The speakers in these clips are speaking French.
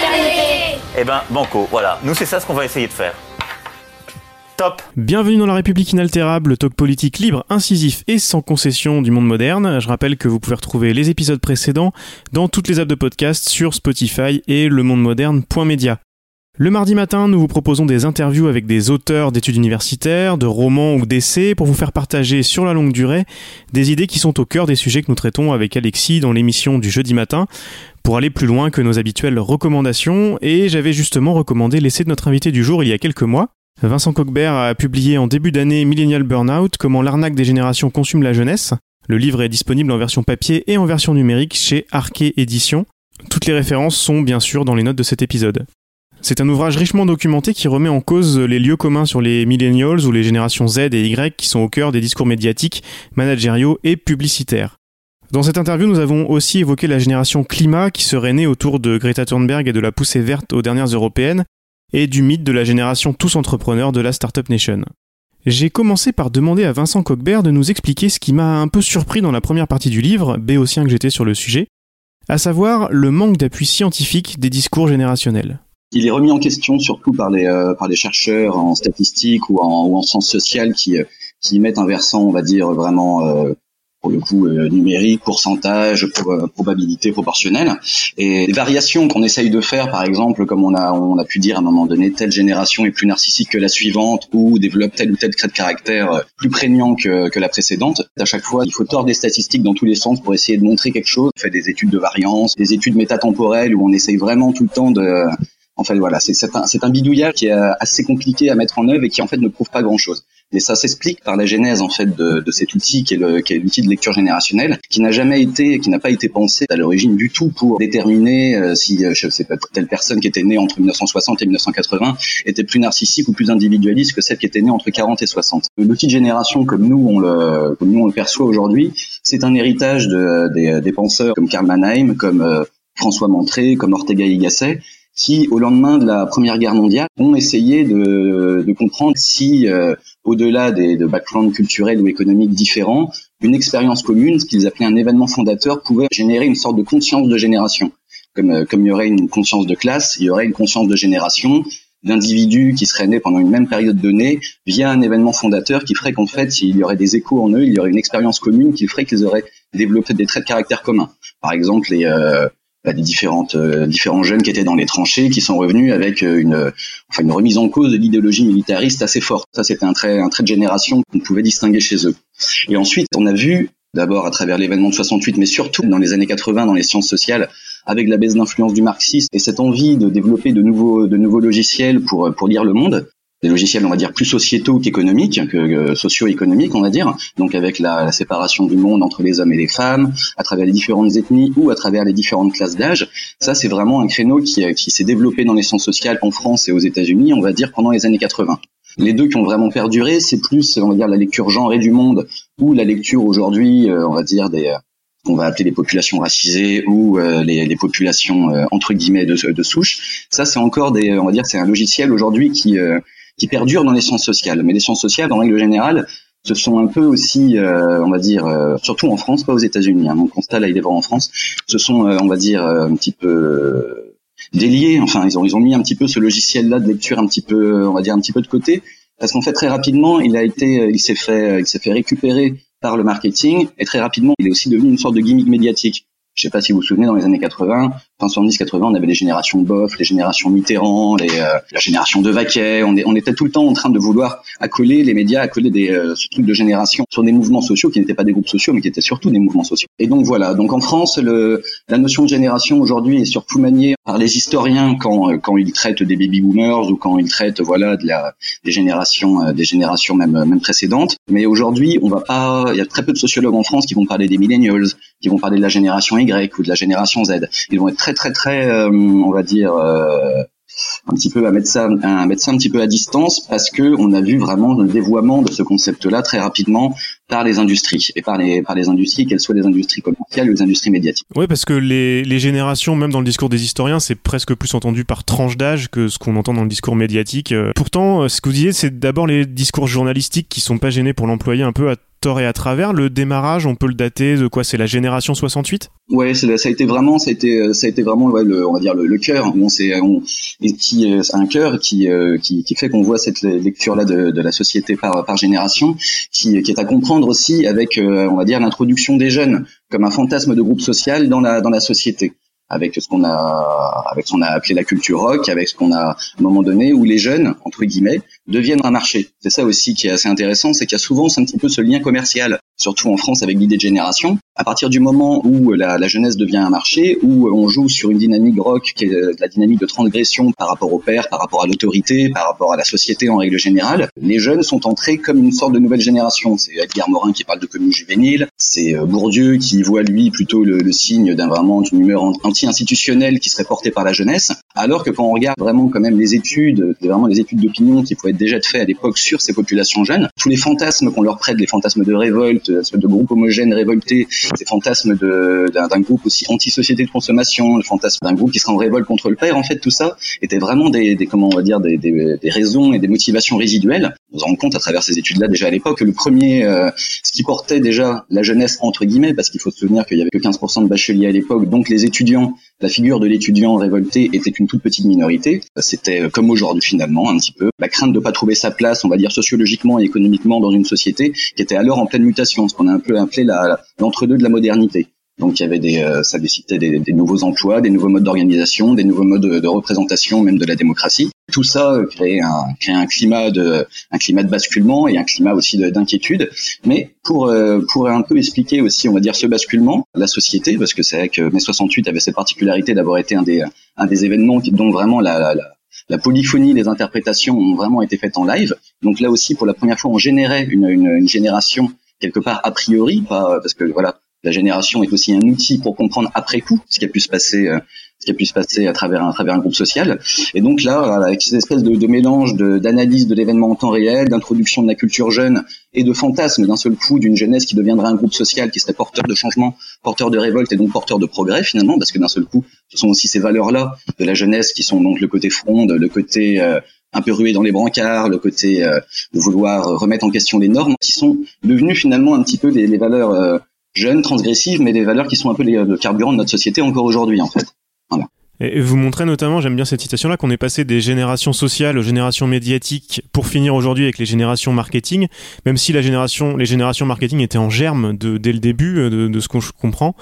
fraternité. Eh ben, banco, voilà. Nous, c'est ça ce qu'on va essayer de faire. Top Bienvenue dans la République inaltérable, le talk politique libre, incisif et sans concession du monde moderne. Je rappelle que vous pouvez retrouver les épisodes précédents dans toutes les apps de podcast sur Spotify et lemondemoderne.media. Le mardi matin, nous vous proposons des interviews avec des auteurs d'études universitaires, de romans ou d'essais pour vous faire partager sur la longue durée des idées qui sont au cœur des sujets que nous traitons avec Alexis dans l'émission du jeudi matin pour aller plus loin que nos habituelles recommandations et j'avais justement recommandé l'essai de notre invité du jour il y a quelques mois. Vincent Coquebert a publié en début d'année Millennial Burnout, comment l'arnaque des générations consume la jeunesse. Le livre est disponible en version papier et en version numérique chez Arquet Éditions. Toutes les références sont bien sûr dans les notes de cet épisode. C'est un ouvrage richement documenté qui remet en cause les lieux communs sur les millennials ou les générations Z et Y qui sont au cœur des discours médiatiques, managériaux et publicitaires. Dans cette interview, nous avons aussi évoqué la génération climat qui serait née autour de Greta Thunberg et de la poussée verte aux dernières européennes, et du mythe de la génération tous entrepreneurs de la Startup Nation. J'ai commencé par demander à Vincent Coquebert de nous expliquer ce qui m'a un peu surpris dans la première partie du livre, béotien que j'étais sur le sujet, à savoir le manque d'appui scientifique des discours générationnels. Il est remis en question surtout par les, euh, par les chercheurs en statistique ou en, ou en sciences sociales qui, euh, qui mettent un versant, on va dire, vraiment euh, pour le coup euh, numérique, pourcentage, pro- probabilité proportionnelle. Et les variations qu'on essaye de faire, par exemple, comme on a, pu dire à un moment donné, telle génération est plus narcissique que la suivante ou développe tel ou tel trait de caractère euh, plus prégnant que, la précédente. À chaque fois, il faut tordre des statistiques dans tous les sens pour essayer de montrer quelque chose. On fait des études de variance, des études métatemporelles où on essaye vraiment tout le temps de en fait, voilà, c'est un, un bidouillage qui est euh, assez compliqué à mettre en œuvre et qui en fait ne prouve pas grand-chose. Et ça s'explique par la genèse en fait de, de cet outil qui est le- qui est l'outil de lecture générationnelle, qui n'a jamais été, qui n'a pas été pensé à l'origine du tout pour déterminer euh, si euh, je sais pas telle personne qui était née entre 1960 et 1980 était plus narcissique ou plus individualiste que celle qui était née entre 40 et 60. L'outil de génération comme nous on le comme nous on le perçoit aujourd'hui, c'est un héritage de, des, des penseurs comme Karl Mannheim, comme euh, François Montré, comme Ortega y Gasset, qui, au lendemain de la Première Guerre mondiale, ont essayé de, comprendre si, euh, au-delà des de backgrounds culturels ou économiques différents, une expérience commune, ce qu'ils appelaient un événement fondateur, pouvait générer une sorte de conscience de génération. Comme, euh, comme il y aurait une conscience de classe, il y aurait une conscience de génération d'individus qui seraient nés pendant une même période donnée via un événement fondateur qui ferait qu'en fait, il y aurait des échos en eux, il y aurait une expérience commune qui ferait qu'ils auraient développé des traits de caractère communs. Par exemple, les, euh, bah, des différentes euh, différents jeunes qui étaient dans les tranchées qui sont revenus avec euh, une enfin une remise en cause de l'idéologie militariste assez forte. Ça c'était un trait un trait de génération qu'on pouvait distinguer chez eux. Et ensuite on a vu d'abord à travers l'événement de 68 mais surtout dans les années 80 dans les sciences sociales avec la baisse d'influence du marxisme et cette envie de développer de nouveaux de nouveaux logiciels pour pour lire le monde des logiciels, on va dire, plus sociétaux qu'économiques, que, que socio-économiques, on va dire. Donc avec la, la séparation du monde entre les hommes et les femmes, à travers les différentes ethnies ou à travers les différentes classes d'âge. Ça, c'est vraiment un créneau qui, euh, qui s'est développé dans les sciences sociales en France et aux États-Unis, on va dire, pendant les années 80. Les deux qui ont vraiment perduré, c'est plus, on va dire, la lecture genrée du monde ou la lecture aujourd'hui, euh, on va dire, des, euh, qu'on va appeler les populations racisées ou euh, les, les populations euh, entre guillemets de, de souche. Ça, c'est encore des, on va dire, c'est un logiciel aujourd'hui qui euh, qui perdure dans les sciences sociales. Mais les sciences sociales, en règle générale, ce sont un peu aussi, euh, on va dire, euh, surtout en France, pas aux États-Unis. Hein, mon constat là, il est vraiment en France. Ce sont, euh, on va dire, euh, un petit peu euh, déliés. Enfin, ils ont ils ont mis un petit peu ce logiciel-là de lecture un petit peu, on va dire, un petit peu de côté, parce qu'en fait, très rapidement, il a été, il s'est fait, il s'est fait récupérer par le marketing et très rapidement, il est aussi devenu une sorte de gimmick médiatique. Je sais pas si vous vous souvenez, dans les années 80, fin 70-80, on avait les générations Boff, les générations Mitterrand, les, euh, la génération de Vaquet. On, est, on était tout le temps en train de vouloir accoler les médias, accoler des, euh, ce truc de génération sur des mouvements sociaux qui n'étaient pas des groupes sociaux, mais qui étaient surtout des mouvements sociaux. Et donc voilà. Donc en France, le, la notion de génération aujourd'hui est surtout maniée par les historiens quand, euh, quand ils traitent des baby boomers ou quand ils traitent voilà de la, des générations, euh, des générations même, même précédentes. Mais aujourd'hui, on va pas. Il y a très peu de sociologues en France qui vont parler des millennials, qui vont parler de la génération Y ou de la génération Z. Ils vont être très très très, euh, on va dire, euh, un petit peu à mettre ça, à mettre ça un petit peu à distance parce que on a vu vraiment le dévoiement de ce concept-là très rapidement par les industries et par les par les industries, qu'elles soient des industries commerciales ou des industries médiatiques. Oui, parce que les, les générations, même dans le discours des historiens, c'est presque plus entendu par tranche d'âge que ce qu'on entend dans le discours médiatique. Euh, pourtant, ce que vous disiez, c'est d'abord les discours journalistiques qui sont pas gênés pour l'employer un peu à tort et à travers. Le démarrage, on peut le dater de quoi C'est la génération 68 Ouais, ça a été vraiment, ça a été, ça a été vraiment, le, on va dire le, cœur. C'est, qui, un cœur qui, euh, qui, fait qu'on voit cette lecture-là de, de, la société par, par génération, qui, qui est à comprendre aussi avec, euh, on va dire, l'introduction des jeunes comme un fantasme de groupe social dans la, dans la société avec ce qu'on a avec ce qu'on a appelé la culture rock, avec ce qu'on a à un moment donné où les jeunes entre guillemets deviennent un marché. C'est ça aussi qui est assez intéressant, c'est qu'il y a souvent un petit peu ce lien commercial, surtout en France avec l'idée de génération. À partir du moment où la, la, jeunesse devient un marché, où on joue sur une dynamique rock qui est la dynamique de transgression par rapport au père, par rapport à l'autorité, par rapport à la société en règle générale, les jeunes sont entrés comme une sorte de nouvelle génération. C'est Edgar Morin qui parle de commune juvénile, c'est euh, Bourdieu qui voit lui plutôt le, le signe d'un vraiment d'une humeur anti-institutionnelle qui serait portée par la jeunesse, alors que quand on regarde vraiment quand même les études, vraiment les études d'opinion qui pouvaient être déjà faites à l'époque sur ces populations jeunes, tous les fantasmes qu'on leur prête, les fantasmes de révolte, de groupes homogènes révoltés, ces fantasmes d'un groupe aussi anti-société de consommation, le fantasme d'un groupe qui serait en révolte contre le père, en fait tout ça était vraiment des, comment on va dire des, raisons et des motivations résiduelles. On se rend compte à travers ces études-là déjà à l'époque que le premier, euh, ce qui portait déjà la jeunesse entre guillemets, parce qu'il faut se souvenir qu'il y avait que 15% de bacheliers à l'époque, donc les étudiants la figure de l'étudiant révolté était une toute petite minorité. C'était euh, comme aujourd'hui finalement un petit peu la crainte de pas trouver sa place, on va dire sociologiquement et économiquement dans une société qui était alors en pleine mutation, ce qu'on a un peu appelé l'entre-deux de la modernité. Donc il y avait des, euh, ça décidait des, des, nouveaux emplois, des nouveaux modes d'organisation, des nouveaux modes de, représentation, même de la démocratie. Tout ça euh, créait un, créait un climat de, un climat de basculement et un climat aussi d'inquiétude. Mais pour, euh, pour un peu expliquer aussi, on va dire, ce basculement, la société, parce que c'est vrai que mai 68 avait cette particularité d'avoir été un des, un des événements dont vraiment la, la, la polyphonie des interprétations ont vraiment été faites en live. Donc là aussi, pour la première fois, on générait une, une, une génération quelque part a priori, pas parce que voilà, la génération est aussi un outil pour comprendre après coup ce qui a pu se passer euh, ce qui a pu se passer à travers un, à travers un groupe social. Et donc là, avec cette espèce de, de mélange d'analyse de, l'événement en temps réel, d'introduction de la culture jeune et de fantasme d'un seul coup d'une jeunesse qui deviendrait un groupe social qui serait porteur de changement, porteur de révolte et donc porteur de progrès finalement, parce que d'un seul coup, ce sont aussi ces valeurs-là de la jeunesse qui sont donc le côté fronde, le côté euh, un peu rué dans les brancards, le côté euh, de vouloir remettre en question les normes, qui sont devenues finalement un petit peu les, les valeurs jeunes, transgressives, mais des valeurs qui sont un peu les, le carburant de notre société encore aujourd'hui en fait. Voilà. Et vous montrez notamment, j'aime bien cette citation-là, qu'on est passé des générations sociales aux générations médiatiques pour finir aujourd'hui avec les générations marketing, même si la génération, les générations marketing étaient en germe de, dès le début, euh, de, de ce qu'on comprend.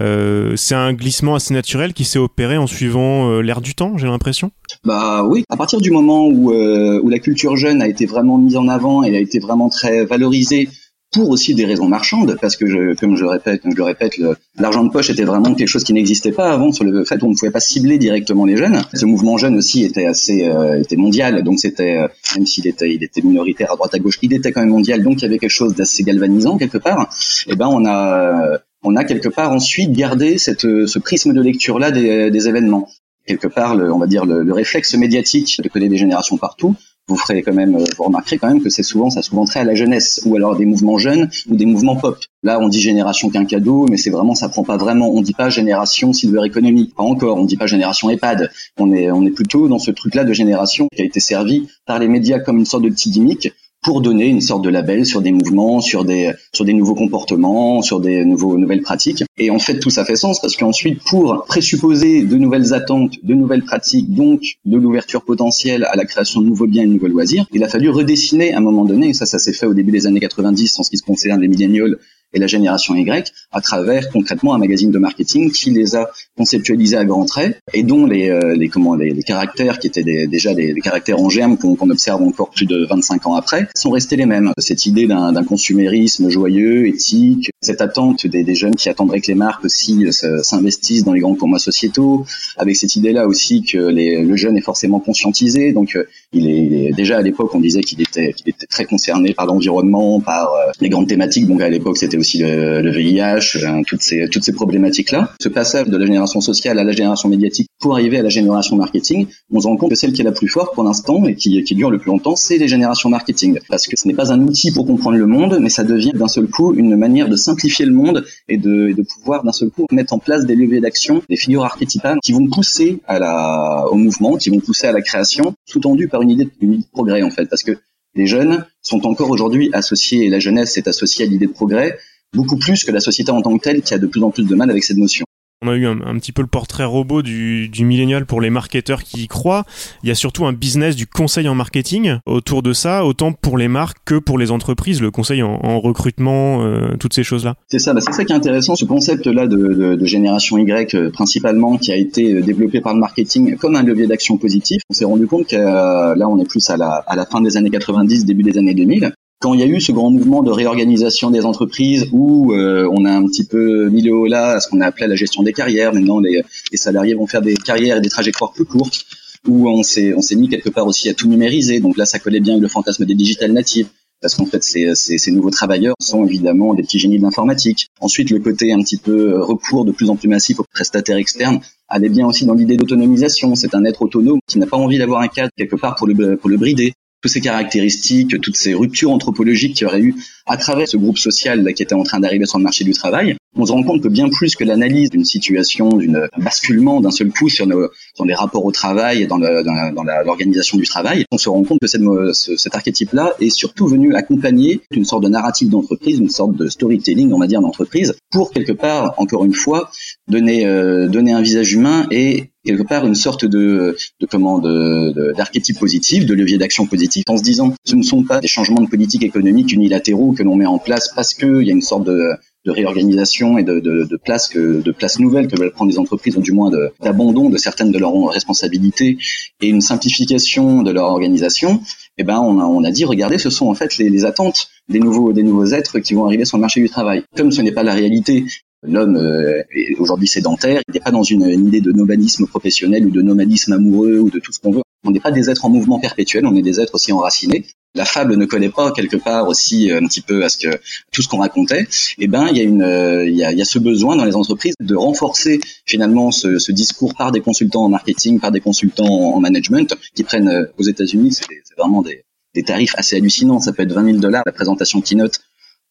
Euh, c'est un glissement assez naturel qui s'est opéré en suivant euh, l'ère du temps, j'ai l'impression? Bah oui, à partir du moment où, euh, où la culture jeune a été vraiment mise en avant et a été vraiment très valorisée pour aussi des raisons marchandes, parce que je, comme je répète, je le répète, l'argent de poche était vraiment quelque chose qui n'existait pas avant sur le fait où on ne pouvait pas cibler directement les jeunes. Ce mouvement jeune aussi était assez euh, était mondial, donc c'était euh, même s'il était il était minoritaire à droite à gauche, il était quand même mondial, donc il y avait quelque chose d'assez galvanisant quelque part. Et ben on a on a quelque part ensuite gardé cette ce prisme de lecture là des, des événements quelque part, le, on va dire le, le réflexe médiatique de connaître des générations partout vous ferez quand même, vous remarquerez quand même que c'est souvent, ça souvent trait à la jeunesse, ou alors des mouvements jeunes, ou des mouvements pop. Là, on dit génération cadeau, mais c'est vraiment, ça prend pas vraiment, on dit pas génération silver economy, pas encore, on dit pas génération EHPAD. On est, on est plutôt dans ce truc-là de génération qui a été servi par les médias comme une sorte de petit gimmick pour donner une sorte de label sur des mouvements, sur des sur des nouveaux comportements, sur des nouveaux nouvelles pratiques. Et en fait, tout ça fait sens parce qu'ensuite, pour présupposer de nouvelles attentes, de nouvelles pratiques, donc de l'ouverture potentielle à la création de nouveaux biens et de nouveaux loisirs, il a fallu redessiner à un moment donné. Et ça, ça s'est fait au début des années 90 en ce qui concerne les milléniaux et la génération Y à travers concrètement un magazine de marketing qui les a conceptualisés à grands traits et dont les, euh, les comment les, les, caractères qui étaient des, déjà des, caractères en germe qu'on observe encore plus de 25 ans après sont restés les mêmes. Cette idée d'un consumérisme joyeux, éthique, cette attente des, des, jeunes qui attendraient que les marques aussi euh, s'investissent dans les grands formats sociétaux, avec cette idée-là aussi que les, le jeune est forcément conscientisé, donc euh, il est, il est déjà à l'époque on disait qu'il était, qu'il était très concerné par l'environnement, par les grandes thématiques. Donc à l'époque c'était aussi le, le VIH, euh, toutes ces toutes ces problématiques là. Ce passage de la génération sociale à la génération médiatique pour arriver à la génération marketing, on se rend compte que celle qui est la plus forte pour l'instant et qui, qui dure le plus longtemps, c'est les générations marketing. Parce que ce n'est pas un outil pour comprendre le monde, mais ça devient d'un seul coup une manière de simplifier le monde et de, de pouvoir d'un seul coup mettre en place des leviers d'action, des figures archétypales qui vont pousser à la, au mouvement, qui vont pousser à la création, sous-tendu par une idée, une idée de progrès en fait. Parce que les jeunes sont encore aujourd'hui associés, et la jeunesse est associée à l'idée de progrès, beaucoup plus que la société en tant que telle qui a de plus en plus de mal avec cette notion. On a eu un, petit peu le portrait robot du, du millénial pour les marketeurs qui y croient. Il y a surtout un business du conseil en marketing autour de ça, autant pour les marques que pour les entreprises, le conseil en, recrutement, euh, toutes ces choses-là. C'est ça, bah c'est ça qui est intéressant, ce concept-là de, de, génération Y euh, principalement, qui a été euh, développé par le marketing comme un levier d'action positif. On s'est rendu compte que là, on est plus à la, à la fin des années 90, début des années 2000 quand il y a eu ce grand mouvement de réorganisation des entreprises où euh, on a un petit peu mis le haut là à ce qu'on a appelé la gestion des carrières, maintenant les, les, salariés vont faire des carrières et des trajectoires plus courtes, où on s'est on s'est mis quelque part aussi à tout numériser. Donc là, ça collait bien le fantasme des digital natives. Parce qu'en fait, ces, ces, ces, nouveaux travailleurs sont évidemment des petits génies de l'informatique. Ensuite, le côté un petit peu recours de plus en plus massif aux prestataires externes allait bien aussi dans l'idée d'autonomisation. C'est un être autonome qui n'a pas envie d'avoir un cadre quelque part pour le, pour le brider toutes ces caractéristiques, toutes ces ruptures anthropologiques qu'il y aurait eu à travers ce groupe social qui était en train d'arriver sur le marché du travail, on se rend compte que bien plus que l'analyse d'une situation, d'une basculement d'un seul coup sur, les rapports au travail et dans, l'organisation du travail, on se rend compte que cet archétype-là est surtout venu accompagner une sorte de narrative d'entreprise, une sorte de storytelling, on va dire, d'entreprise, pour quelque part, encore une fois, donner, euh, un visage humain et quelque part une sorte de, de comment d'archétype positif, de levier d'action positif, en se disant ce ne sont pas des changements de politique économique unilatéraux que l'on met en place parce qu'il y a une sorte de, de réorganisation et de, de, de places que de places nouvelles que veulent prendre les entreprises ou du moins d'abandon de, certaines de leurs responsabilités et une simplification de leur organisation eh ben on a, on a dit regardez ce sont en fait les, attentes des nouveaux des nouveaux êtres qui vont arriver sur le marché du travail comme ce n'est pas la réalité L'homme euh, est aujourd'hui sédentaire, il n'est pas dans une, idée de nomadisme professionnel ou de nomadisme amoureux ou de tout ce qu'on veut. On n'est pas des êtres en mouvement perpétuel, on est des êtres aussi enracinés. La fable ne connaît pas quelque part aussi euh, un petit peu à ce que tout ce qu'on racontait. Eh ben, il y a une, euh, il y a, y a ce besoin dans les entreprises de renforcer finalement ce, ce, discours par des consultants en marketing, par des consultants en management qui prennent aux États-Unis, c'est vraiment des, des tarifs assez hallucinants. Ça peut être 20 000 dollars la présentation keynote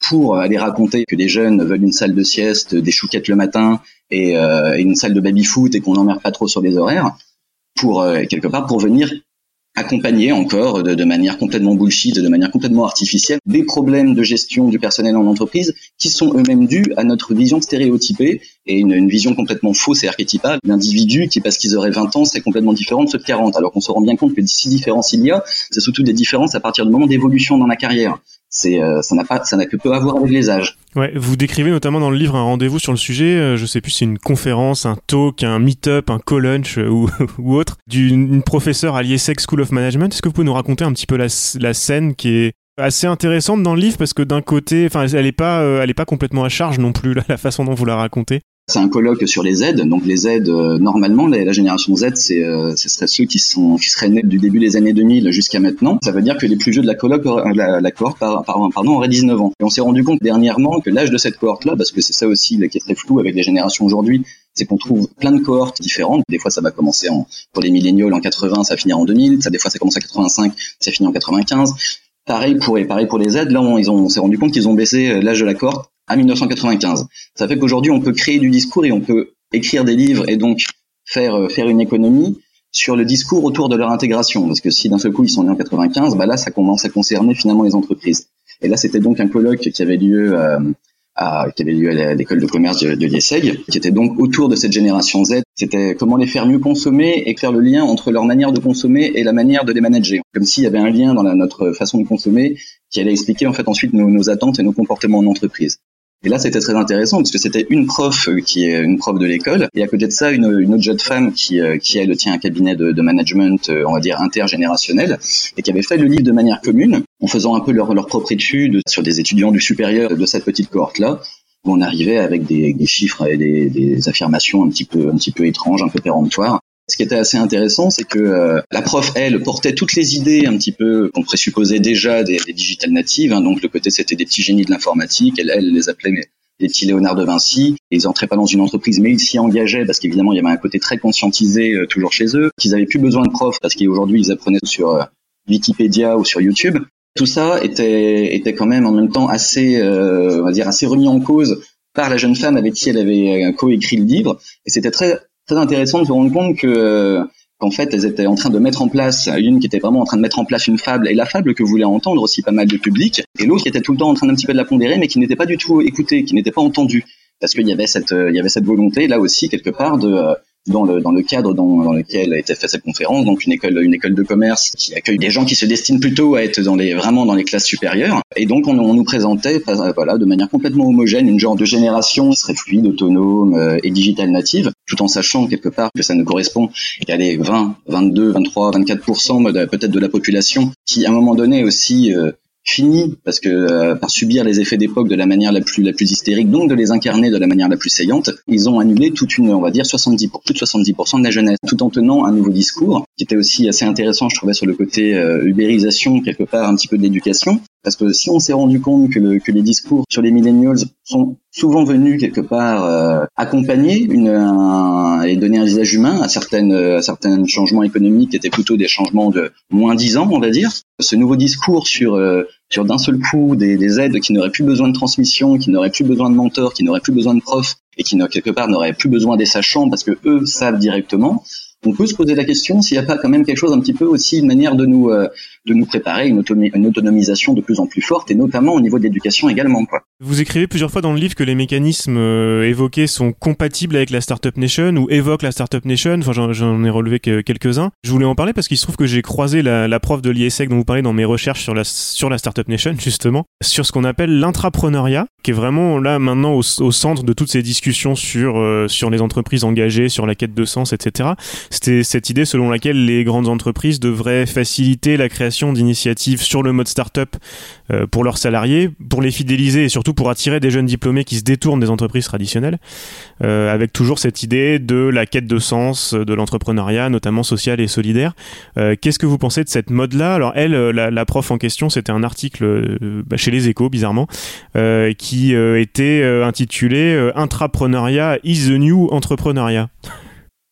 pour aller raconter que des jeunes veulent une salle de sieste, des chouquettes le matin et, euh, une salle de baby-foot et qu'on n'emmerde pas trop sur les horaires, pour euh, quelque part pour venir accompagner encore de, de, manière complètement bullshit, de manière complètement artificielle, des problèmes de gestion du personnel en entreprise qui sont eux-mêmes dus à notre vision stéréotypée et une, une vision complètement fausse et archétypale d'individus qui, parce qu'ils auraient 20 ans, c'est complètement différent de ceux de 40. Alors qu'on se rend bien compte que si différences il y a, c'est surtout des différences à partir du moment d'évolution dans la carrière c'est euh, ça n'a pas ça n'a que peu à voir avec les âges. Ouais, vous décrivez notamment dans le livre un rendez-vous sur le sujet, euh, je sais plus si c'est une conférence, un talk, un meet-up, un co-lunch euh, ou, ou autre d'une professeure à l'IESEC School of Management. Est-ce que vous pouvez nous raconter un petit peu la, la scène qui est assez intéressante dans le livre? Parce que d'un côté, enfin, elle est pas, elle est pas complètement à charge non plus la façon dont vous la racontez. C'est un colloque sur les Z. Donc les Z, euh, normalement, la, génération Z, c'est, euh, ce serait ceux qui sont, qui seraient nés du début des années 2000 jusqu'à maintenant. Ça veut dire que les plus vieux de la colloque, euh, la, la cohorte, pardon, auraient 19 ans. Et on s'est rendu compte dernièrement que l'âge de cette cohorte-là, parce que c'est ça aussi qui est très flou avec les générations aujourd'hui, c'est qu'on trouve plein de cohortes différentes. Des fois, ça va commencer en, pour les milléniaux en 80, ça va finir en 2000. Ça, des fois, ça commence en 85, ça finit en 95. Pareil pour, pareil pour les Z. Là, on, ils ont, on s'est rendu compte qu'ils ont baissé l'âge de la cohorte à 1995. Ça fait qu'aujourd'hui, on peut créer du discours et on peut écrire des livres et donc faire euh, faire une économie sur le discours autour de leur intégration. Parce que si d'un seul coup ils sont nés en 95, bah là ça commence à concerner finalement les entreprises. Et là c'était donc un colloque qui avait lieu euh, à, qui avait lieu à l'école de commerce de, de l'IESEG, qui était donc autour de cette génération Z. C'était comment les faire mieux consommer et faire le lien entre leur manière de consommer et la manière de les manager. Comme s'il y avait un lien dans la, notre façon de consommer qui allait expliquer en fait ensuite nos, nos attentes et nos comportements en entreprise. Et là, c'était très intéressant parce que c'était une prof qui est une prof de l'école et à côté de ça, une, autre jeune femme qui, euh, qui elle tient un cabinet de, management, euh, on va dire intergénérationnel, et qui avait fait le livre de manière commune en faisant un peu leur, propre étude sur des étudiants du supérieur de cette petite cohorte-là où on arrivait avec des, des chiffres et des, des, affirmations un petit peu un petit peu étranges, un peu péremptoires, ce qui était assez intéressant, c'est que euh, la prof, elle, portait toutes les idées un petit peu qu'on présupposait déjà des, des digital natives. Hein, donc le côté, c'était des petits génies de l'informatique. Elle, elle les appelait mais les petits Léonard de Vinci. Ils entraient pas dans une entreprise, mais ils s'y engageaient parce qu'évidemment, il y avait un côté très conscientisé euh, toujours chez eux. Qu'ils avaient plus besoin de profs parce qu'aujourd'hui, ils apprenaient sur euh, Wikipédia ou sur YouTube. Tout ça était, était quand même en même temps assez, euh, on va dire, assez remis en cause par la jeune femme avec qui elle avait coécrit le livre. Et c'était très, très intéressant de se rendre compte que qu'en fait elles étaient en train de mettre en place, une qui était vraiment en train de mettre en place une fable, et la fable que voulait entendre aussi pas mal de public, et l'autre qui était tout le temps en train d'un petit peu de la pondérer, mais qui n'était pas du tout écoutée, qui n'était pas entendue, parce qu'il y avait cette, il y avait cette volonté là aussi quelque part de dans le, dans le cadre dans, dans lequel a été faite cette conférence, donc une école, une école de commerce qui accueille des gens qui se destinent plutôt à être dans les, vraiment dans les classes supérieures. Et donc, on, on nous présentait, voilà, de manière complètement homogène, une genre de génération qui serait fluide, autonome euh, et digital native, tout en sachant quelque part que ça ne correspond qu'à les 20, 22, 23, 24% peut-être de la population qui, à un moment donné aussi, euh, fini parce que euh, par subir les effets d'époque de la manière la plus la plus hystérique, donc de les incarner de la manière la plus saillante, ils ont annulé toute une, on va dire 70 pour plus de 70% de la jeunesse, tout en tenant un nouveau discours qui était aussi assez intéressant, je trouvais sur le côté euh, ubérisation quelque part un petit peu de l'éducation, parce que si on s'est rendu compte que, le, que les discours sur les millennials sont souvent venus quelque part euh, accompagner une, et donner un visage humain à certaines à certains changements économiques qui étaient plutôt des changements de moins dix ans, on va dire. Ce nouveau discours sur euh, sur d'un seul coup des, des aides qui n'auraient plus besoin de transmission, qui n'auraient plus besoin de mentors, qui n'auraient plus besoin de profs et qui quelque part n'auraient plus besoin des sachants parce que eux savent directement on peut se poser la question s'il n'y a pas quand même quelque chose un petit peu aussi une manière de nous euh, de nous préparer une, une, autonomisation de plus en plus forte et notamment au niveau de l'éducation également quoi. Vous écrivez plusieurs fois dans le livre que les mécanismes euh, évoqués sont compatibles avec la Startup Nation ou évoquent la Startup Nation. Enfin, j'en ai relevé que quelques-uns. Je voulais en parler parce qu'il se trouve que j'ai croisé la, la, prof de l'ISEC dont vous parlez dans mes recherches sur la sur la Startup Nation justement sur ce qu'on appelle l'intrapreneuriat, qui est vraiment là maintenant au, au, centre de toutes ces discussions sur euh, sur les entreprises engagées, sur la quête de sens, etc. C'était cette idée selon laquelle les grandes entreprises devraient faciliter la création d'initiatives sur le mode startup euh, pour leurs salariés, pour les fidéliser et surtout pour attirer des jeunes diplômés qui se détournent des entreprises traditionnelles, euh, avec toujours cette idée de la quête de sens de l'entrepreneuriat, notamment social et solidaire. Euh, Qu'est-ce que vous pensez de cette mode-là? Alors elle, la, prof en question, c'était un article bah, chez les Échos, bizarrement, qui était intitulé Intrapreneuriat is the new entrepreneuriat.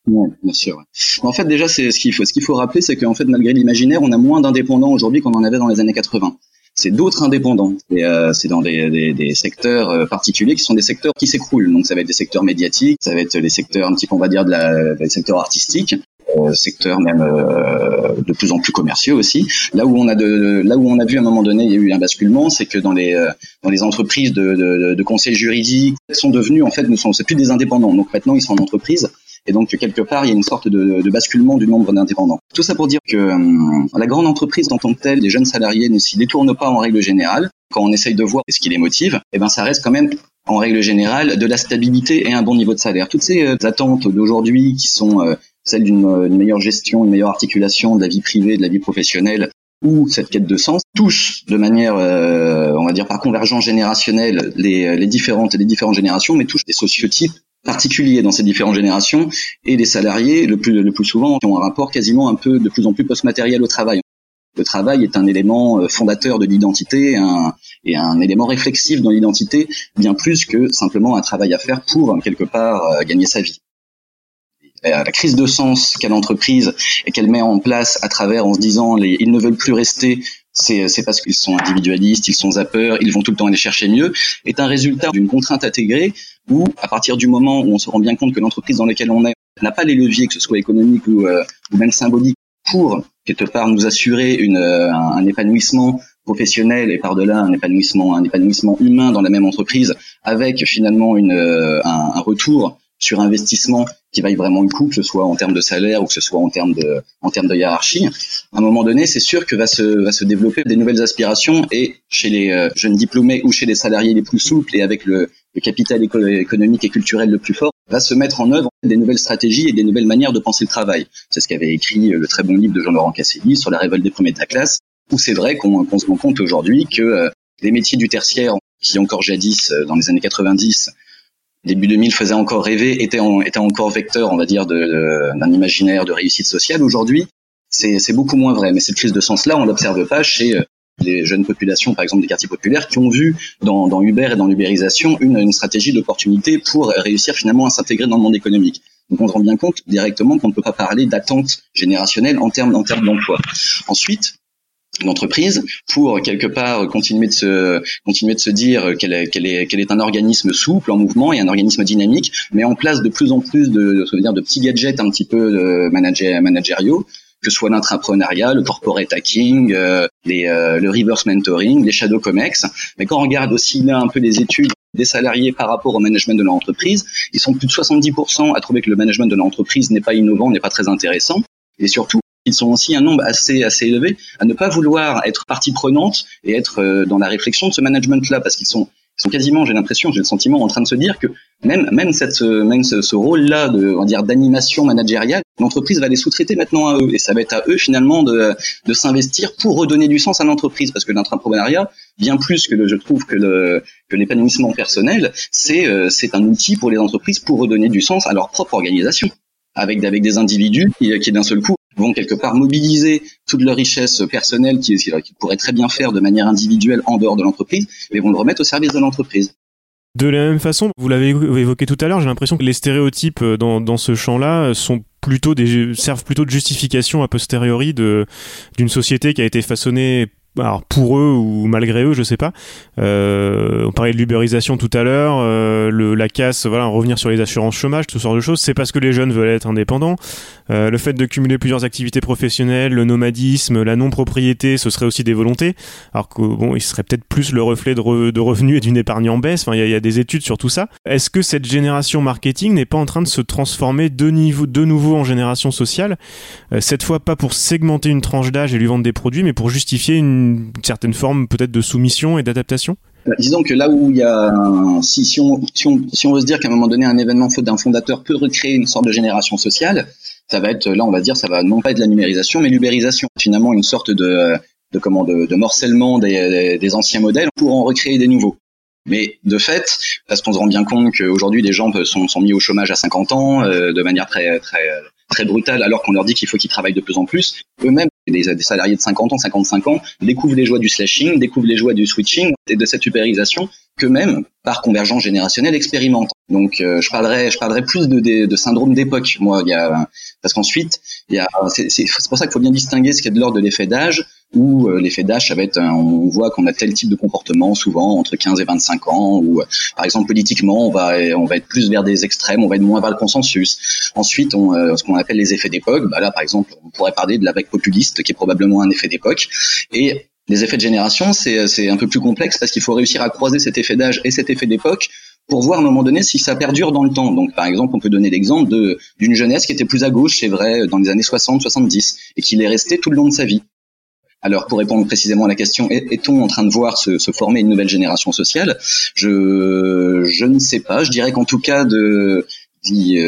Bien sûr. En fait, déjà, ce qu'il faut. Ce qu'il faut rappeler, c'est qu'en fait, malgré l'imaginaire, on a moins d'indépendants aujourd'hui qu'on en avait dans les années 80. C'est d'autres indépendants. Euh, c'est dans des, des, secteurs euh, particuliers qui sont des secteurs qui s'écroulent. Donc, ça va être des secteurs médiatiques, ça va être les secteurs un petit peu, on va dire, de la, des secteurs artistiques. Euh, secteurs même de plus en plus commerciaux aussi. Là où on a de, là où on a vu à un moment donné, il y a eu un basculement, c'est que dans les dans les entreprises de, de, de conseils juridiques sont devenus en fait, ne sont plus des indépendants. Donc maintenant, ils sont en entreprise et donc, quelque part, il y a une sorte de, basculement du nombre d'indépendants. Tout ça pour dire que euh, la grande entreprise en tant que telle, les jeunes salariés ne s'y détournent pas en règle générale. Quand on essaye de voir ce qui les motive, eh ben, ça reste quand même en règle générale de la stabilité et un bon niveau de salaire. Toutes ces euh, attentes d'aujourd'hui qui sont euh, celles d'une meilleure gestion, une meilleure articulation de la vie privée, de la vie professionnelle, ou cette quête de sens touche de manière, euh, on va dire par convergence générationnelle, les, les différentes les différentes générations, mais touche des sociotypes particuliers dans ces différentes générations et les salariés le plus le plus souvent ont un rapport quasiment un peu de plus en plus post-matériel au travail. Le travail est un élément euh, fondateur de l'identité un, et un élément réflexif dans l'identité, bien plus que simplement un travail à faire pour quelque part euh, gagner sa vie. La crise de sens qu'a l'entreprise et qu'elle met en place à travers en se disant les, ils ne veulent plus rester c'est parce qu'ils sont individualistes, ils sont zappeurs, ils vont tout le temps aller chercher mieux, est un résultat d'une contrainte intégrée où, à partir du moment où on se rend bien compte que l'entreprise dans laquelle on est n'a pas les leviers, que ce soit économique ou, euh, ou même symbolique, pour quelque part nous assurer une, euh, un, épanouissement professionnel et par-delà un épanouissement, un épanouissement humain dans la même entreprise, avec finalement une, euh, un retour sur investissement qui vaille vraiment le coup, que ce soit en termes de salaire ou que ce soit en termes de, en termes de hiérarchie. À un moment donné, c'est sûr que va se, va se développer des nouvelles aspirations et chez les euh, jeunes diplômés ou chez les salariés les plus souples et avec le, le capital économique et culturel le plus fort, va se mettre en œuvre des nouvelles stratégies et des nouvelles manières de penser le travail. C'est ce qu'avait écrit euh, le très bon livre de Jean-Laurent Casselli sur la révolte des premiers de la classe, où c'est vrai qu'on se rend compte aujourd'hui que euh, les métiers du tertiaire, qui encore jadis, dans les années 90, début 2000 faisait encore rêver, était, encore vecteur, on va dire, d'un imaginaire de réussite sociale. Aujourd'hui, c'est beaucoup moins vrai. Mais cette crise de sens-là, on l'observe pas chez les jeunes populations, par exemple des quartiers populaires, qui ont vu dans, Uber et dans l'ubérisation une, stratégie d'opportunité pour réussir finalement à s'intégrer dans le monde économique. Donc on se rend bien compte directement qu'on ne peut pas parler d'attente générationnelle en termes d'emploi. Ensuite, l'entreprise pour quelque part continuer de se continuer de se dire qu'elle est qu'elle est qu'elle est un organisme souple en mouvement et un organisme dynamique met en place de plus en plus de de, dire de petits gadgets un petit peu de manager, managériaux que ce soit l'entrepreneuriat, le corporate hacking, euh, les, euh, le reverse mentoring, les shadow comex. Mais quand on regarde aussi là un peu les études des salariés par rapport au management de l'entreprise, ils sont plus de 70% à trouver que le management de l'entreprise n'est pas innovant, n'est pas très intéressant. Et surtout, ils sont aussi un nombre assez assez élevé à ne pas vouloir être partie prenante et être euh, dans la réflexion de ce management-là, parce qu'ils sont ils sont quasiment, j'ai l'impression, j'ai le sentiment, en train de se dire que même même cette même ce, ce rôle-là de on va dire d'animation managériale, l'entreprise va les sous-traiter maintenant à eux. Et ça va être à eux finalement de de s'investir pour redonner du sens à l'entreprise. Parce que l'entrepreneuriat, bien plus que le, je trouve que le que l'épanouissement personnel, c'est euh, c'est un outil pour les entreprises pour redonner du sens à leur propre organisation. Avec avec des individus qui, qui d'un seul coup vont quelque part mobiliser toute leur richesse personnelle qu'ils qui pourraient très bien faire de manière individuelle en dehors de l'entreprise, mais vont le remettre au service de l'entreprise. De la même façon, vous l'avez évoqué tout à l'heure, j'ai l'impression que les stéréotypes euh, dans, dans ce champ-là sont plutôt des, servent plutôt de justification a posteriori d'une société qui a été façonnée alors pour eux ou malgré eux, je sais pas. Euh, on parlait de l'ubérisation tout à l'heure, euh, la casse, voilà, revenir sur les assurances chômage, tout ce genre de choses. C'est parce que les jeunes veulent être indépendants. Euh, le fait de cumuler plusieurs activités professionnelles, le nomadisme, la non-propriété, ce serait aussi des volontés. Alors que bon, il serait peut-être plus le reflet de, revenus et d'une épargne en baisse. Enfin, il y, a des études sur tout ça. Est-ce que cette génération marketing n'est pas en train de se transformer de, nouveau en génération sociale? Euh, Cette fois, pas pour segmenter une tranche d'âge et lui vendre des produits, mais pour justifier une certaine forme peut-être de soumission et d'adaptation? Euh, Disons que là où il y a, si on veut se dire qu'à un moment donné, un événement faute d'un fondateur peut recréer une sorte de génération sociale, ça va être, là on va dire, ça va non pas être la numérisation, mais l'ubérisation. Finalement, une sorte de, de, comment, de, de morcellement des, des anciens modèles pour en recréer des nouveaux. Mais de fait, parce qu'on se rend bien compte qu'aujourd'hui des gens sont, sont mis au chômage à 50 ans euh, de manière très très très brutale, alors qu'on leur dit qu'il faut qu'ils travaillent de plus en plus, eux-mêmes des, des, salariés de 50 ans, 55 ans, découvrent les joies du slashing, découvrent les joies du switching et de cette upérisation qu'eux-mêmes, par convergence générationnelle, expérimentent. Donc, euh, je parlerai, je parlerai plus de, de, de syndrome d'époque. Moi, il y a parce qu'ensuite, il y a, c'est pour ça qu'il faut bien distinguer ce qui est de l'ordre de l'effet d'âge, où euh, l'effet d'âge, ça va être, on voit qu'on a tel type de comportement souvent entre 15 et 25 ans, ou par exemple politiquement, on va, on va être plus vers des extrêmes, on va être moins vers le consensus. Ensuite, on, euh, ce qu'on appelle les effets d'époque, bah là, par exemple, on pourrait parler de la vague populiste, qui est probablement un effet d'époque, et les effets de génération, c'est un peu plus complexe parce qu'il faut réussir à croiser cet effet d'âge et cet effet d'époque pour voir à un moment donné si ça perdure dans le temps. Donc, par exemple, on peut donner l'exemple d'une jeunesse qui était plus à gauche, c'est vrai, dans les années 60-70, et qui l'est restée tout le long de sa vie. Alors, pour répondre précisément à la question, est-on en train de voir se, se, former une nouvelle génération sociale? Je, je ne sais pas. Je dirais qu'en tout cas, de,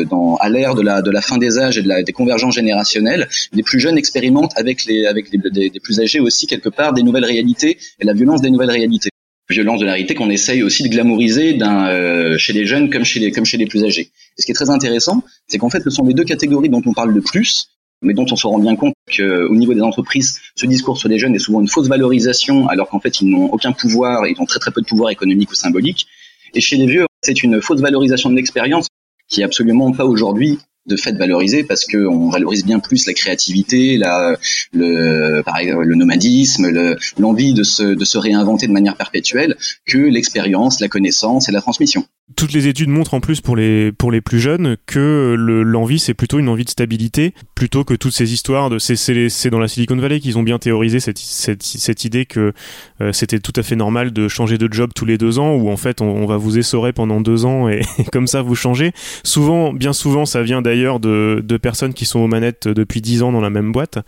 dans, à l'ère de la, de la fin des âges et de la, des convergences générationnelles, les plus jeunes expérimentent avec les, avec des, plus âgés aussi quelque part des nouvelles réalités et la violence des nouvelles réalités violence de la réalité qu'on essaye aussi de glamouriser euh, chez les jeunes comme chez les, comme chez les plus âgés. Et ce qui est très intéressant, c'est qu'en fait, ce sont les deux catégories dont on parle le plus, mais dont on se rend bien compte qu'au niveau des entreprises, ce discours sur les jeunes est souvent une fausse valorisation, alors qu'en fait, ils n'ont aucun pouvoir, ils ont très très peu de pouvoir économique ou symbolique. Et chez les vieux, c'est une fausse valorisation de l'expérience qui est absolument pas aujourd'hui de fait valoriser parce que on valorise bien plus la créativité, la, le, le nomadisme, l'envie de se, de se réinventer de manière perpétuelle que l'expérience, la connaissance et la transmission toutes les études montrent en plus pour les pour les plus jeunes que l'envie c'est plutôt une envie de stabilité plutôt que toutes ces histoires de c'est c'est dans la Silicon Valley qu'ils ont bien théorisé cette cette, cette idée que euh, c'était tout à fait normal de changer de job tous les deux ans ou en fait on, on va vous essorer pendant deux ans et, et, comme ça vous changez. Souvent bien souvent ça vient d'ailleurs de de personnes qui sont aux manettes depuis dix ans dans la même boîte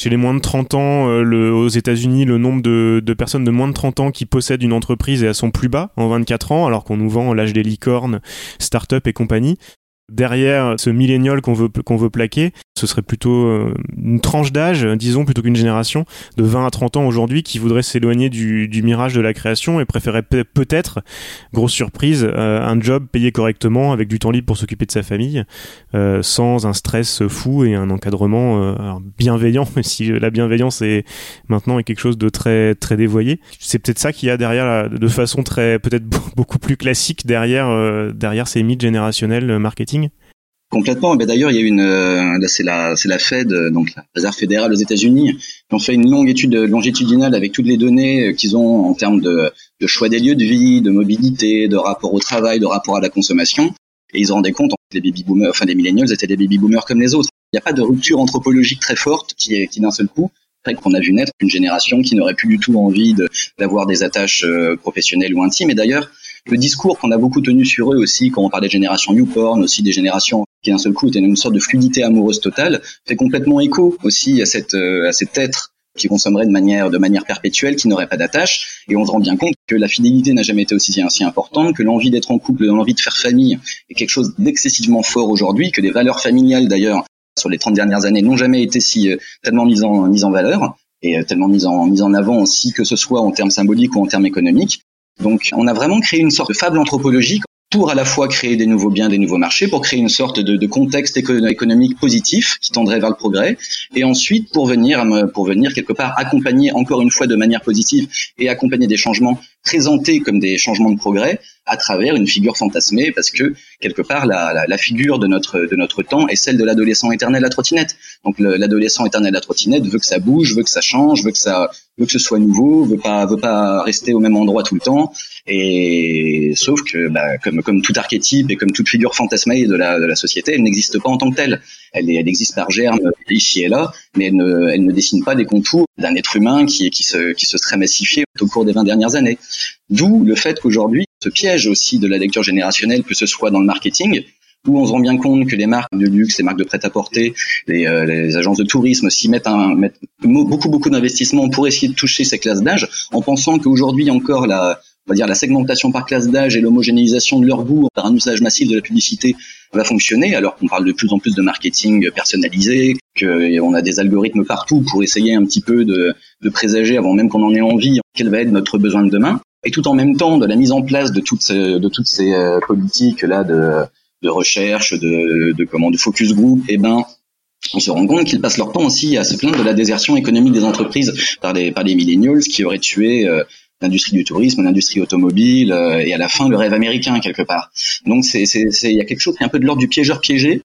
chez les moins de 30 ans, euh, aux États-Unis, le nombre de, de, personnes de moins de 30 ans qui possèdent une entreprise est à son plus bas en 24 ans, alors qu'on nous vend l'âge des licornes, start-up et compagnie. Derrière ce millénial qu'on veut, qu'on veut plaquer, ce serait plutôt euh, une tranche d'âge, disons, plutôt qu'une génération de 20 à 30 ans aujourd'hui qui voudrait s'éloigner du, mirage de la création et préférerait peut-être, grosse surprise, euh, un job payé correctement avec du temps libre pour s'occuper de sa famille, euh, sans un stress fou et un encadrement bienveillant, si la bienveillance est maintenant est quelque chose de très très dévoyé. C'est peut-être ça qu'il y a derrière, de façon très peut-être beaucoup plus classique derrière derrière ces mythes générationnels marketing. Complètement. Mais d'ailleurs, il y a une, euh, c'est la, la Fed, euh, donc la Réserve fédérale aux États-Unis, qui ont fait une longue étude longitudinale avec toutes les données euh, qu'ils ont en termes de, choix des lieux de vie, de mobilité, de rapport au travail, de rapport à la consommation. Et ils se rendaient compte que les baby boomers, enfin les étaient des baby boomers comme les autres. Il n'y a pas de rupture anthropologique très forte qui d'un seul coup fait qu'on a vu naître une génération qui n'aurait plus du tout envie d'avoir des attaches professionnelles ou intimes. Et d'ailleurs, le discours qu'on a beaucoup tenu sur eux aussi, quand on parlait de génération YouPorn, aussi des générations qui d'un seul coup étaient une sorte de fluidité amoureuse totale, fait complètement écho aussi à cette euh, à cet être qui consommerait de manière de manière perpétuelle, qui n'aurait pas d'attache. Et on se rend bien compte que la fidélité n'a jamais été aussi importante, que l'envie d'être en couple, l'envie de faire famille est quelque chose d'excessivement fort aujourd'hui, que des valeurs familiales d'ailleurs sur les 30 dernières années n'ont jamais été si euh, tellement mises en mises en valeur et euh, tellement mises en mises en avant aussi que ce soit en termes symboliques ou en termes économiques. Donc on a vraiment créé une sorte de fable anthropologique pour à la fois créer des nouveaux biens, des nouveaux marchés, pour créer une sorte de, contexte économique positif qui tendrait vers le progrès, et ensuite pour venir, pour venir quelque part accompagner encore une fois de manière positive et accompagner des changements présentés comme des changements de progrès à travers une figure fantasmée, parce que quelque part la, la, la figure de notre de notre temps est celle de l'adolescent éternel à trottinette. Donc l'adolescent éternel à trottinette veut que ça bouge, veut que ça change, veut que ça veut que ce soit nouveau, veut pas veut pas rester au même endroit tout le temps. Et sauf que, bah, comme, comme tout archétype et comme toute figure fantasmée de la, de la société, elle n'existe pas en tant que telle. Elle, elle existe par germe ici et là, mais elle ne, elle ne dessine pas des contours d'un être humain qui, qui, se, qui se serait massifié au cours des 20 dernières années. D'où le fait qu'aujourd'hui, ce piège aussi de la lecture générationnelle, que ce soit dans le marketing, où on se rend bien compte que les marques de luxe, les marques de prêt-à-porter, les, euh, les, agences de tourisme s'y mettent, un, mettent beaucoup beaucoup d'investissements pour essayer de toucher ces classes d'âge, en pensant qu'aujourd'hui encore la, va dire la segmentation par classe d'âge et l'homogénéisation de leur goût par un usage massif de la publicité va fonctionner, alors qu'on parle de plus en plus de marketing personnalisé, qu'on a des algorithmes partout pour essayer un petit peu de, présager avant même qu'on en ait envie quel va être notre besoin de demain, et tout en même temps de la mise en place de toutes ces, de toutes ces euh, politiques là de, de recherche, de, de comment, de focus group, et eh ben on se rend compte qu'ils passent leur temps aussi à se plaindre de la désertion économique des entreprises par les par les millennials qui auraient tué euh, l'industrie du tourisme, l'industrie automobile euh, et à la fin le rêve américain quelque part. Donc c'est il y a quelque chose qui est un peu de l'ordre du piégeur piégé.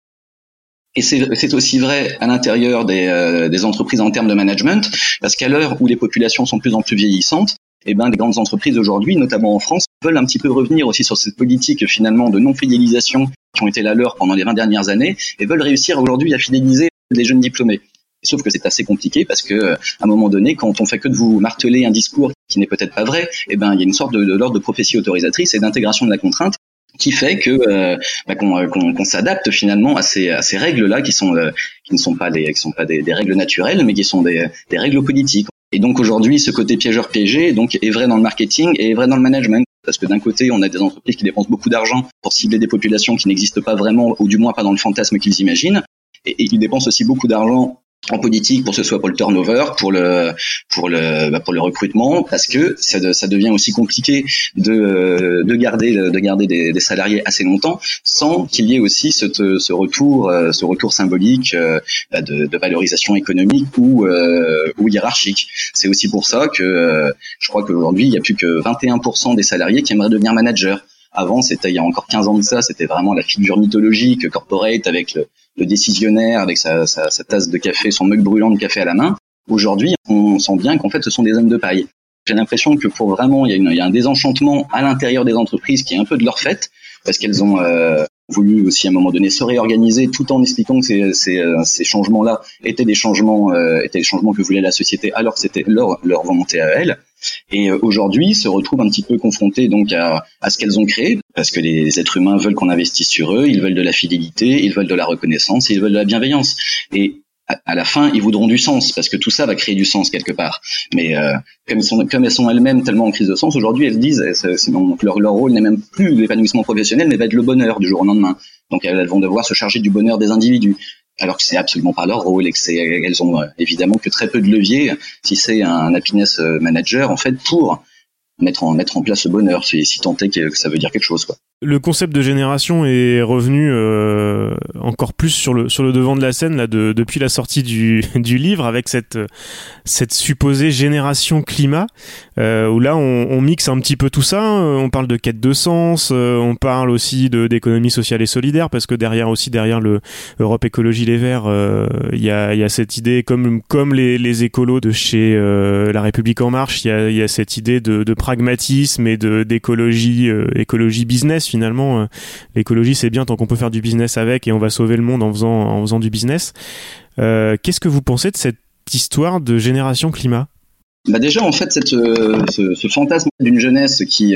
Et c'est aussi vrai à l'intérieur des, euh, des entreprises en termes de management, parce qu'à l'heure où les populations sont de plus en plus vieillissantes, eh ben, des grandes entreprises aujourd'hui, notamment en France, veulent un petit peu revenir aussi sur cette politique finalement de non-fidélisation qui ont été la leur pendant les 20 dernières années, et veulent réussir aujourd'hui à fidéliser les jeunes diplômés. Sauf que c'est assez compliqué parce que à un moment donné, quand on fait que de vous marteler un discours qui n'est peut-être pas vrai, eh ben il y a une sorte de, l'ordre de prophétie autorisatrice et d'intégration de la contrainte qui fait que euh, bah, euh, qu'on s'adapte finalement à ces, à ces règles-là qui sont euh, qui ne sont pas des qui sont pas des, règles naturelles, mais qui sont des, règles politiques. Et donc aujourd'hui, ce côté piégeur piégé donc est vrai dans le marketing et est vrai dans le management. Parce que d'un côté, on a des entreprises qui dépensent beaucoup d'argent pour cibler des populations qui n'existent pas vraiment, ou du moins pas dans le fantasme qu'ils imaginent, et, et qui dépensent aussi beaucoup d'argent en politique pour que ce soit pour le turnover, pour le pour le bah, pour le recrutement, parce que ça, devient aussi compliqué de de garder de garder des, salariés assez longtemps sans qu'il y ait aussi ce, ce retour ce retour symbolique euh, bah, de, valorisation économique ou euh, ou hiérarchique. C'est aussi pour ça que euh, je crois qu'aujourd'hui il y a plus que 21% des salariés qui aimeraient devenir manager. Avant, c'était il y a encore 15 ans de ça, c'était vraiment la figure mythologique corporate avec le, le décisionnaire avec sa, sa, sa, tasse de café, son mug brûlant de café à la main. Aujourd'hui, on sent bien qu'en fait, ce sont des hommes de paille. J'ai l'impression que pour vraiment, il y, a une, il y, a un désenchantement à l'intérieur des entreprises qui est un peu de leur fait, parce qu'elles ont euh, voulu aussi à un moment donné se réorganiser, tout en expliquant que ces, ces, euh, ces changements-là étaient des changements, euh, étaient des changements que voulait la société, alors que c'était leur, leur volonté à elles et euh, aujourd'hui se retrouvent un petit peu confrontés donc à, à ce qu'elles ont créé parce que les êtres humains veulent qu'on investisse sur eux, ils veulent de la fidélité, ils veulent de la reconnaissance, ils veulent de la bienveillance et à la fin, ils voudront du sens parce que tout ça va créer du sens quelque part. Mais euh, comme, elles sont, comme elles sont elles-mêmes tellement en crise de sens, aujourd'hui elles disent, c'est, leur, leur rôle n'est même plus l'épanouissement professionnel, mais va être le bonheur du jour au lendemain. Donc elles vont devoir se charger du bonheur des individus alors que c'est absolument pas leur rôle et que c'est elles ont euh, évidemment que très peu de leviers si c'est un happiness euh, manager en fait pour mettre en mettre en place le bonheur si, si que ça veut dire quelque chose quoi le concept de génération est revenu euh, encore plus sur le sur le devant de la scène là de, depuis la sortie du, du livre avec cette cette supposée génération climat euh, où là on, on, mixe un petit peu tout ça hein. on parle de quête de sens euh, on parle aussi d'économie sociale et solidaire parce que derrière aussi derrière le Europe Écologie Les Verts euh, il y a y a cette idée comme comme les les écolos de chez euh, La République en marche il y a y a cette idée de, de pragmatisme et de d'écologie écologie business finalement, euh, l'écologie c'est bien tant qu'on peut faire du business avec et on va sauver le monde en faisant, en faisant du business. Euh, qu'est-ce que vous pensez de cette histoire de génération climat? Bah déjà en fait euh, ce, fantasme d'une jeunesse qui,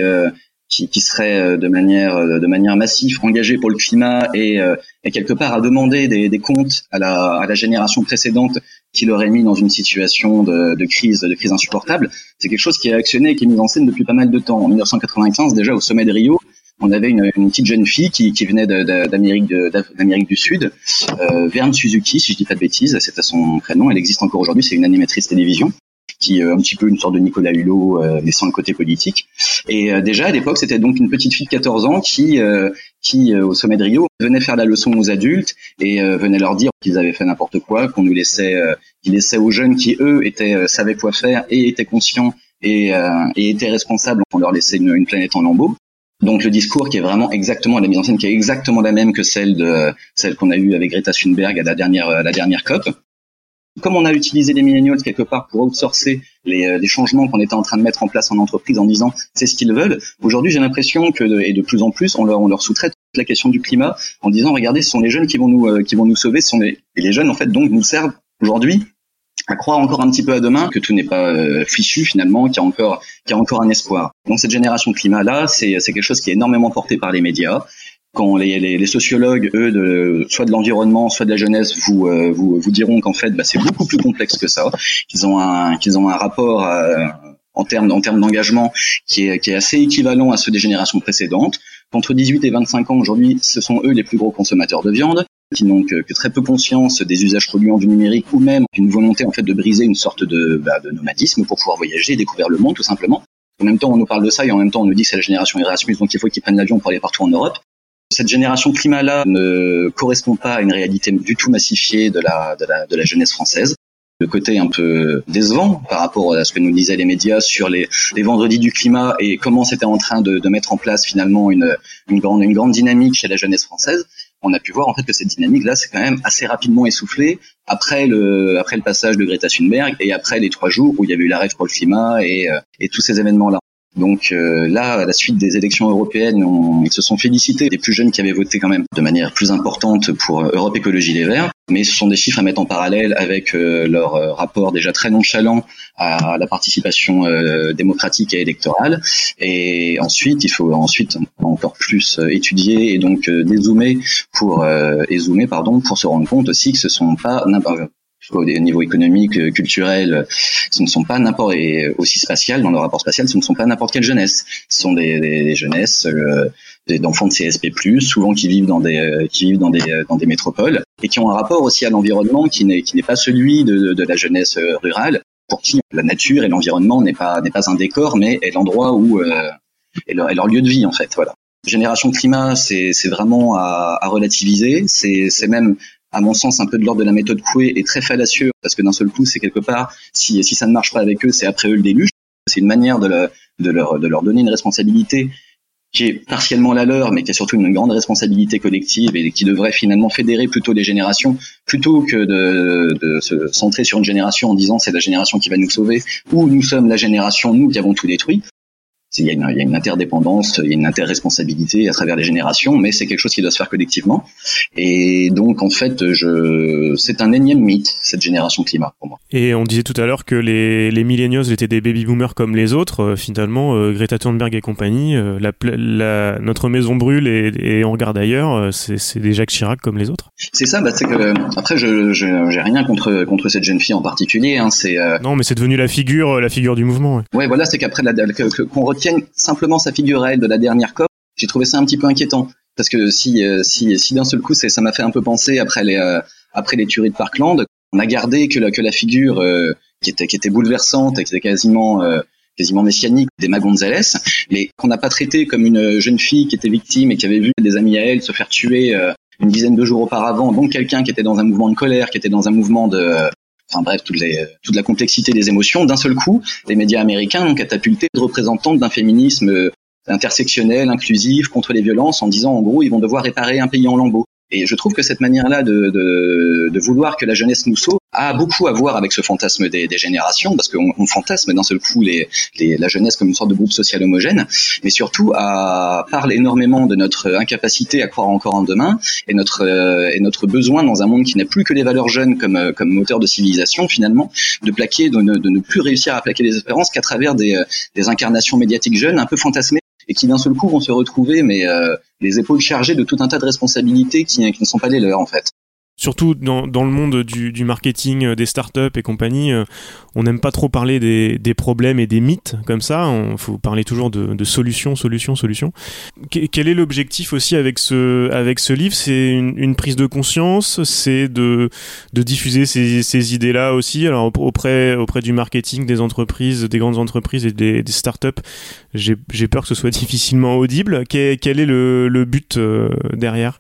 qui, serait de manière de manière massive engagée pour le climat et, et quelque part à demander des, comptes à la, à la génération précédente qui l'aurait mis dans une situation de, de, crise de crise insupportable c'est quelque chose qui est actionné et qui est mis en scène depuis pas mal de temps en 1995 déjà au sommet de Rio on avait une, une, petite jeune fille qui, qui venait d'Amérique du Sud, euh, Verne Suzuki, si je dis pas de bêtises, c'était son prénom. Elle existe encore aujourd'hui. C'est une animatrice télévision qui est euh, un petit peu une sorte de Nicolas Hulot, euh, le côté politique. Et euh, déjà à l'époque, c'était donc une petite fille de 14 ans qui, qui au sommet de Rio, venait faire la leçon aux adultes et venait leur dire qu'ils avaient fait n'importe quoi, qu'on nous laissait, qu'il laissait aux jeunes qui eux étaient savaient quoi faire et étaient conscients et, et étaient responsables, on leur laissait une, une planète en lambeaux. Donc le discours qui est vraiment exactement la mise en scène qui est exactement la même que celle de celle qu'on a eue avec Greta Thunberg à la dernière à la dernière COP. Comme on a utilisé les millennials quelque part pour outsourcer les, euh, les changements qu'on était en train de mettre en place en entreprise en disant c'est ce qu'ils veulent, aujourd'hui j'ai l'impression que et de plus en plus on leur on leur sous-traite la question du climat en disant regardez ce sont les jeunes qui vont nous euh, qui vont nous sauver, ce sont les, et les jeunes en fait donc nous servent aujourd'hui à croire encore un petit peu à demain que tout n'est pas euh, fichu finalement, qu'il y a encore qu'il y a encore un espoir. Donc cette génération climat là, c'est c'est quelque chose qui est énormément porté par les médias. Quand les, les, les sociologues, eux, de, soit de l'environnement, soit de la jeunesse, vous euh, vous, vous diront qu'en fait, bah, c'est beaucoup plus complexe que ça. Qu'ils ont un qu'ils ont un rapport euh, en termes en termes d'engagement qui est, qui est assez équivalent à ceux des générations précédentes. Entre 18 et 25 ans aujourd'hui, ce sont eux les plus gros consommateurs de viande qui n'ont que, très peu conscience des usages polluants du numérique ou même une volonté en fait de briser une sorte de, bah, de nomadisme pour pouvoir voyager, découvrir le monde tout simplement. En même temps, on nous parle de ça et en même temps, on nous dit que c'est la génération Erasmus, donc il faut qu'ils prennent l'avion pour aller partout en Europe. Cette génération climat-là ne correspond pas à une réalité du tout massifiée de la, de la, de la jeunesse française le côté un peu décevant par rapport à ce que nous disaient les médias sur les, les vendredis du climat et comment c'était en train de, de, mettre en place finalement une, une, grande, une grande dynamique chez la jeunesse française on a pu voir en fait que cette dynamique-là, c'est quand même assez rapidement essoufflé après le après le passage de Greta Thunberg et après les trois jours où il y avait eu la rêve pour le climat et, euh, et tous ces événements-là. Donc euh, là, à la suite des élections européennes, on, ils se sont félicités des plus jeunes qui avaient voté quand même de manière plus importante pour euh, Europe Écologie Les Verts. Mais ce sont des chiffres à mettre en parallèle avec euh, leur rapport déjà très nonchalant à la participation démocratique et électorale. Et ensuite, il faut ensuite encore plus étudier et donc dézoomer pour et zoomer pardon pour se rendre compte aussi que ce sont pas au niveau économique, euh, culturel, euh, ce ne sont pas n'importe et aussi spatial dans le rapport spatial, ce ne sont pas n'importe quelle jeunesse. Ce sont des, des, jeunesses euh, d'enfants de CSP+, souvent qui vivent dans des qui vivent dans des dans des métropoles et qui ont un rapport aussi à l'environnement qui n'est qui n'est pas celui de, de la jeunesse rurale pour qui la nature et l'environnement n'est pas n'est pas un décor mais est l'endroit où est, leur, est leur lieu de vie en fait voilà génération climat, c'est vraiment à, à relativiser. C'est même à mon sens, un peu de l'ordre de la méthode Coué est très fallacieux parce que d'un seul coup, c'est quelque part, si, si ça ne marche pas avec eux, c'est après eux le déluge. C'est une manière de, de, leur, de leur donner une responsabilité qui est partiellement la leur, mais qui a surtout une grande responsabilité collective et qui devrait finalement fédérer plutôt les générations, plutôt que de, de se centrer sur une génération en disant c'est la génération qui va nous sauver, ou nous sommes la génération, nous qui avons tout détruit il y, a une, il y, a une, interdépendance, il y a une interresponsabilité à travers les générations, mais c'est quelque chose qui doit se faire collectivement. Et donc, en fait, je, c'est un énième mythe, cette génération climat, pour moi. Et on disait tout à l'heure que les, les millennials étaient des baby-boomers comme les autres. Euh, finalement, euh, Greta Thunberg et compagnie, euh, la, la, notre maison brûle et, et on regarde ailleurs, c'est des Jacques Chirac comme les autres. C'est ça, bah, c'est que, après, je j'ai rien contre, contre cette jeune fille en particulier. Hein, c'est, non, mais c'est devenu la figure, la figure du mouvement. Ouais, ouais voilà, c'est qu'après, qu'on retienne simplement sa figure de la dernière COP, j'ai trouvé ça un petit peu inquiétant. Parce que si si si d'un seul coup ça m'a fait un peu penser après les après les tueries de Parkland, on a gardé que la que la figure qui était qui était bouleversante et qui était quasiment quasiment messianique d'Emma Gonzalez, mais qu'on n'a pas traité comme une jeune fille qui était victime et qui avait vu des amis à elle se faire tuer une dizaine de jours auparavant, donc quelqu'un qui était dans un mouvement de colère, qui était dans un mouvement de enfin bref, toute, la complexité des émotions, d'un seul coup, les médias américains ont catapulté de représentantes d'un féminisme intersectionnel, inclusif, contre les violences, en disant en gros ils vont devoir réparer un pays en lambeaux. Et je trouve que cette manière-là de, de, de, vouloir que la jeunesse nous sauve a beaucoup à voir avec ce fantasme des, des générations, parce qu'on on fantasme d'un seul coup les, les, la jeunesse comme une sorte de groupe social homogène, mais surtout à, parle énormément de notre incapacité à croire encore en demain et notre, euh, et notre besoin dans un monde qui n'a plus que les valeurs jeunes comme, comme moteur de civilisation finalement, de plaquer, de ne, de ne plus réussir à plaquer les espérances qu'à travers des, des incarnations médiatiques jeunes un peu fantasmées et qui d'un seul coup vont se retrouver mais euh, les épaules chargées de tout un tas de responsabilités qui, qui ne sont pas les leurs en fait surtout dans, dans le monde du, du, marketing, euh, des startups et compagnie, euh, on n'aime pas trop parler des, des, problèmes et des mythes comme ça. Il faut parler toujours de, de, solutions, solutions, solutions. quel est l'objectif aussi avec ce, avec ce livre? C'est une, une, prise de conscience, c'est de, de diffuser ces, ces idées-là aussi. Alors auprès, auprès du marketing, des entreprises, des grandes entreprises et des, des startups, j'ai peur que ce soit difficilement audible. Quel, quel est le, le but euh, derrière?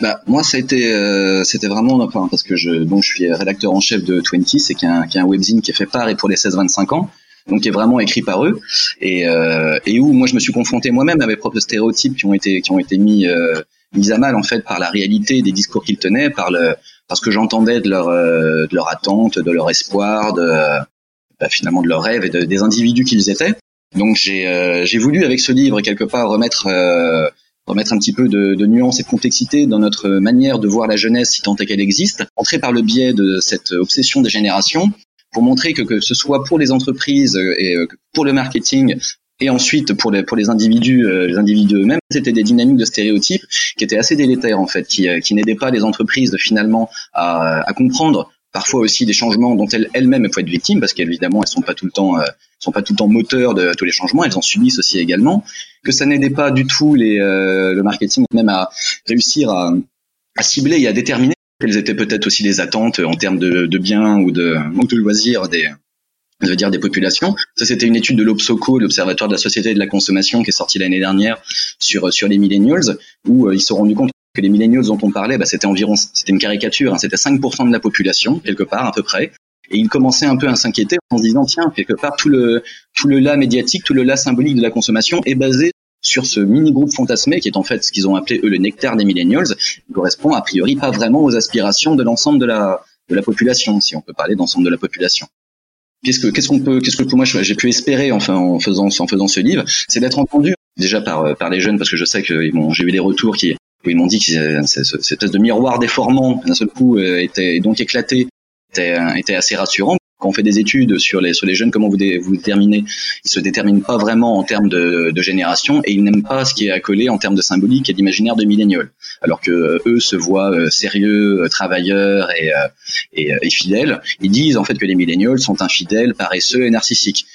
Bah moi ça a été euh, c'était vraiment enfin parce que je donc je suis rédacteur en chef de Twenty c'est qui est un, qui un webzine qui est fait par et pour les 16-25 ans donc qui est vraiment écrit par eux. Et euh, et où moi je me suis confronté moi-même à mes propres stéréotypes qui ont été qui ont été mis euh, mis à mal en fait par la réalité des discours qu'ils tenaient par le parce que j'entendais de leur euh, de leur attente de leur espoir de bah, finalement de leurs rêves et de, des individus qu'ils étaient. Donc j'ai euh, j'ai voulu avec ce livre quelque part remettre remettre un petit peu de, de, nuance et de complexité dans notre manière de voir la jeunesse si tant est qu'elle existe, entrer par le biais de cette obsession des générations pour montrer que que ce soit pour les entreprises et euh, pour le marketing et ensuite pour les pour les individus euh, les individus eux-mêmes c'était des dynamiques de stéréotypes qui étaient assez délétères en fait qui euh, qui n'aidaient pas les entreprises finalement à, à comprendre parfois aussi des changements dont elles elles-mêmes peuvent être victimes parce qu'évidemment elles sont pas tout le temps euh, sont pas tout le temps moteurs de tous les changements elles en subissent aussi également que ça n'aidait pas du tout euh, le marketing même à réussir à, à, cibler et à déterminer quelles étaient peut-être aussi les attentes en termes de, de biens ou de, ou de loisirs des je veux dire des populations. Ça, c'était une étude de l'Obsoco, l'Observatoire de la société et de la consommation, qui est sortie l'année dernière sur sur les millennials, où euh, ils se sont rendus compte que les millennials dont on parlait, bah, c'était environ, c'était une caricature, hein, c'était 5% de la population quelque part à peu près, et ils commençaient un peu à s'inquiéter en se disant tiens quelque part tout le tout le là médiatique, tout le là symbolique de la consommation est basé sur ce mini groupe fantasmé qui est en fait ce qu'ils ont appelé eux le nectar des millennials, qui correspond a priori pas vraiment aux aspirations de l'ensemble de la de la population, si on peut parler d'ensemble de la population. Qu'est-ce que qu'est-ce qu'on peut qu'est-ce que moi j'ai pu espérer enfin en faisant en faisant ce livre, c'est d'être entendu déjà par par les jeunes parce que je sais que bon, j'ai eu des retours qui ils m'ont dit que cette espèce de miroir déformant d'un seul coup euh, était donc éclaté était, euh, était assez rassurant quand on fait des études sur les sur les jeunes, comment vous vous déterminez Ils se déterminent pas vraiment en termes de, de génération et ils n'aiment pas ce qui est accolé en termes de symbolique et d'imaginaire de millénial. Alors que euh, eux se voient sérieux, travailleurs et, et, et, fidèles. Ils disent en fait que les millénials sont infidèles, paresseux et narcissiques.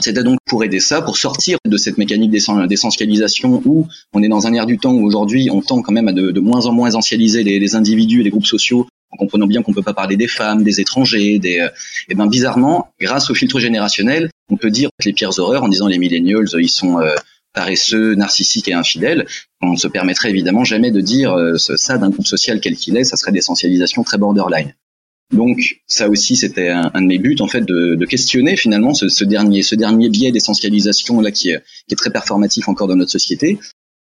C'était donc pour aider ça, pour sortir de cette mécanique d'essentialisation où on est dans un air du temps où aujourd'hui on tend quand même à de, moins en moins essentialiser les, individus et les groupes sociaux en comprenant bien qu'on peut pas parler des femmes, des étrangers, des et euh, eh ben bizarrement, grâce au filtre générationnel, on peut dire les pires horreurs en disant les millennials ils sont euh, paresseux, narcissiques et infidèles. On ne se permettrait évidemment jamais de dire euh, ça d'un groupe social quel qu'il est, ça serait d'essentialisation très borderline. Donc ça aussi c'était un, de mes buts en fait de, de questionner finalement ce, ce, dernier ce dernier biais d'essentialisation là qui est, qui est, très performatif encore dans notre société.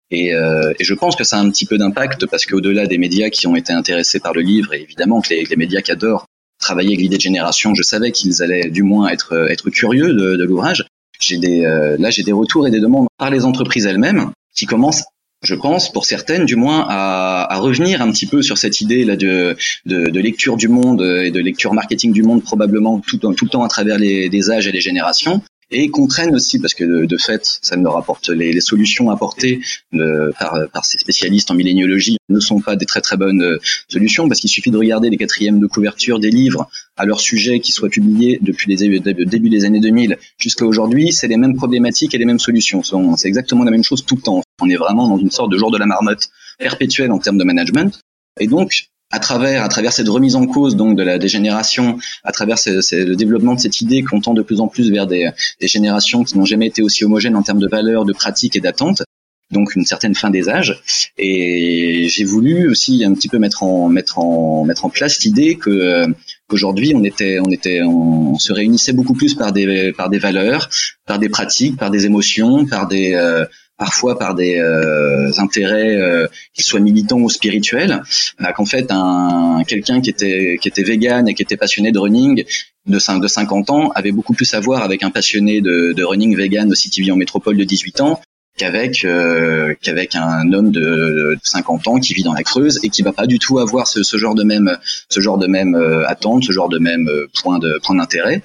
Et, euh, et, je pense que ça a un petit peu d'impact parce qu'au-delà des médias qui ont été intéressés par le livre et évidemment que les, les médias qui adorent travailler avec l'idée de génération, je savais qu'ils allaient du moins être être curieux de, de l'ouvrage. J'ai des euh, là j'ai des retours et des demandes par les entreprises elles-mêmes qui commencent je pense, pour certaines du moins, à, revenir un petit peu sur cette idée là de, lecture du monde et de lecture marketing du monde probablement tout, tout le temps à travers les, âges et les générations, et comprennent aussi, parce que de, fait, ça me rapporte les, solutions apportées euh, par, par ces spécialistes en milléniologie ne sont pas des très très bonnes euh, solutions, parce qu'il suffit de regarder les quatrièmes de couverture des livres à leur sujet qui soient publiés depuis les début des années 2000 jusqu'à aujourd'hui, c'est les mêmes problématiques et les mêmes solutions. C'est exactement la même chose tout le temps. On est vraiment dans une sorte de jour de la marmotte perpétuelle en termes de management. Et donc, à travers à travers cette remise en cause donc de la dégénération, à travers le développement de cette idée qu'on tend de plus en plus vers des, des générations qui n'ont jamais été aussi homogènes en termes de valeurs, de pratiques et d'attentes, donc une certaine fin des âges. Et j'ai voulu aussi un petit peu mettre en mettre en mettre en place l'idée que qu'aujourd'hui on était on était on se réunissait beaucoup plus par des par des valeurs, par des pratiques, par des émotions, par des euh, parfois par des euh, intérêts euh, qui soient militants ou spirituels, bah, qu'en fait un quelqu'un qui était qui était vegan et qui était passionné de running de, de 50 ans avait beaucoup plus à voir avec un passionné de, de running vegan qui vit en métropole de 18 ans qu'avec euh, qu'avec un homme de, 50 ans qui vit dans la Creuse et qui va pas du tout avoir ce, genre de même ce genre de même euh, attente, ce genre de même point de point d'intérêt.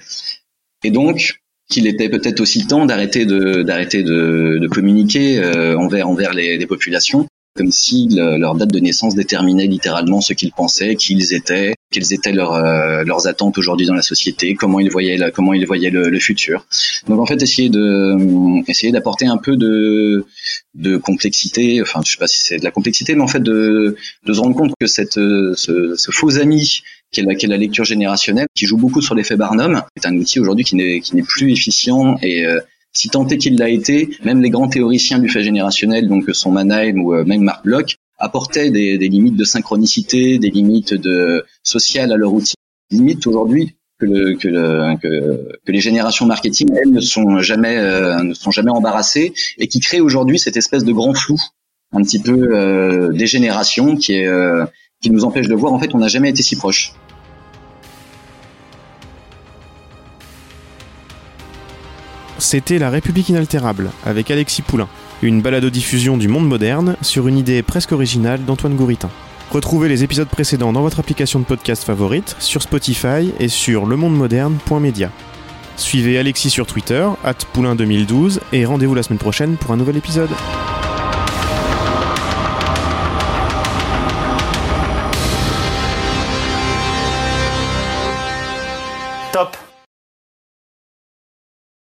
Et donc qu'il était peut-être aussi temps d'arrêter de d'arrêter de, de, communiquer euh, envers envers les, populations comme si leur date de naissance déterminait littéralement ce qu'ils pensaient, qui ils étaient, quelles étaient leurs euh, leurs attentes aujourd'hui dans la société, comment ils voyaient la, comment ils voyaient le, le, futur. Donc en fait essayer de essayer d'apporter un peu de de complexité, enfin je sais pas si c'est de la complexité, mais en fait de de se rendre compte que cette ce, ce faux ami qui est, la, qui est la lecture générationnelle, qui joue beaucoup sur l'effet Barnum, est un outil aujourd'hui qui n'est qui n'est plus efficient et euh, si tant est qu'il l'a été, même les grands théoriciens du fait générationnel, donc son Mannheim ou euh, même Mark Bloch, apportaient des, limites de synchronicité, des limites de sociales à leur outil. Limites aujourd'hui que, le, que, le, que, que, les générations marketing elles ne sont jamais euh, ne sont jamais embarrassées et qui créent aujourd'hui cette espèce de grand flou un petit peu euh, des générations qui euh, qui nous empêche de voir en fait on n'a jamais été si proche. C'était La République inaltérable avec Alexis Poulain, une balado-diffusion du monde moderne sur une idée presque originale d'Antoine Gouritin. Retrouvez les épisodes précédents dans votre application de podcast favorite, sur Spotify et sur lemondemoderne.media. Suivez Alexis sur Twitter, at Poulain2012, et rendez-vous la semaine prochaine pour un nouvel épisode.